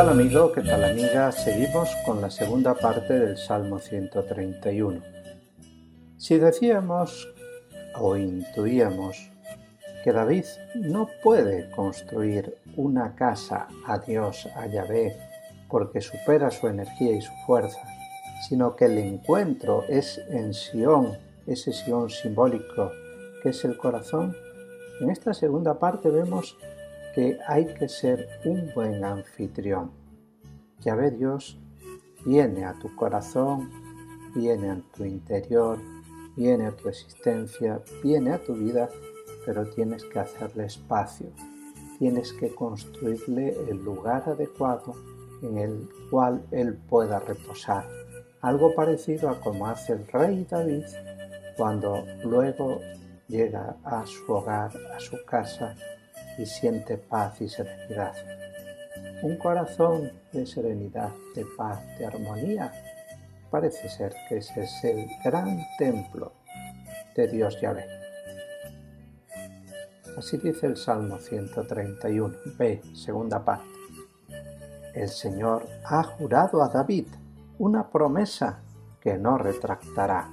Tal amigo? ¿Qué tal amiga? Seguimos con la segunda parte del Salmo 131. Si decíamos o intuíamos que David no puede construir una casa a Dios, a Yahvé, porque supera su energía y su fuerza, sino que el encuentro es en Sión, ese Sión simbólico que es el corazón, en esta segunda parte vemos que hay que ser un buen anfitrión. Ya ve Dios viene a tu corazón, viene a tu interior, viene a tu existencia, viene a tu vida, pero tienes que hacerle espacio, tienes que construirle el lugar adecuado en el cual Él pueda reposar. Algo parecido a como hace el rey David cuando luego llega a su hogar, a su casa, y siente paz y serenidad. Un corazón de serenidad, de paz, de armonía. Parece ser que ese es el gran templo de Dios Yahvé. Así dice el Salmo 131, B, segunda parte. El Señor ha jurado a David una promesa que no retractará.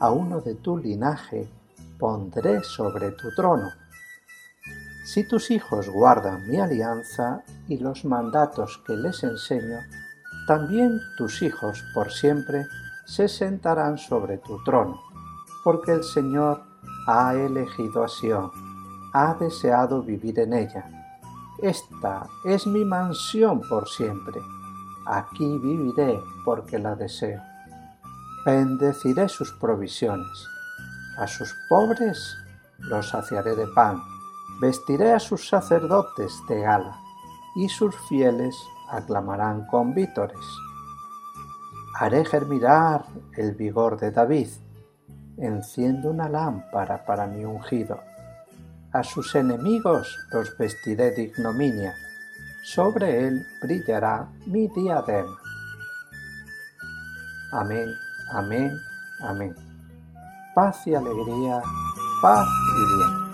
A uno de tu linaje pondré sobre tu trono si tus hijos guardan mi alianza y los mandatos que les enseño, también tus hijos por siempre se sentarán sobre tu trono, porque el Señor ha elegido a Sión, ha deseado vivir en ella. Esta es mi mansión por siempre. Aquí viviré porque la deseo. Bendeciré sus provisiones. A sus pobres los saciaré de pan Vestiré a sus sacerdotes de gala, y sus fieles aclamarán con vítores. Haré germinar el vigor de David, enciendo una lámpara para mi ungido. A sus enemigos los vestiré de ignominia, sobre él brillará mi diadema. Amén, amén, amén. Paz y alegría, paz y bien.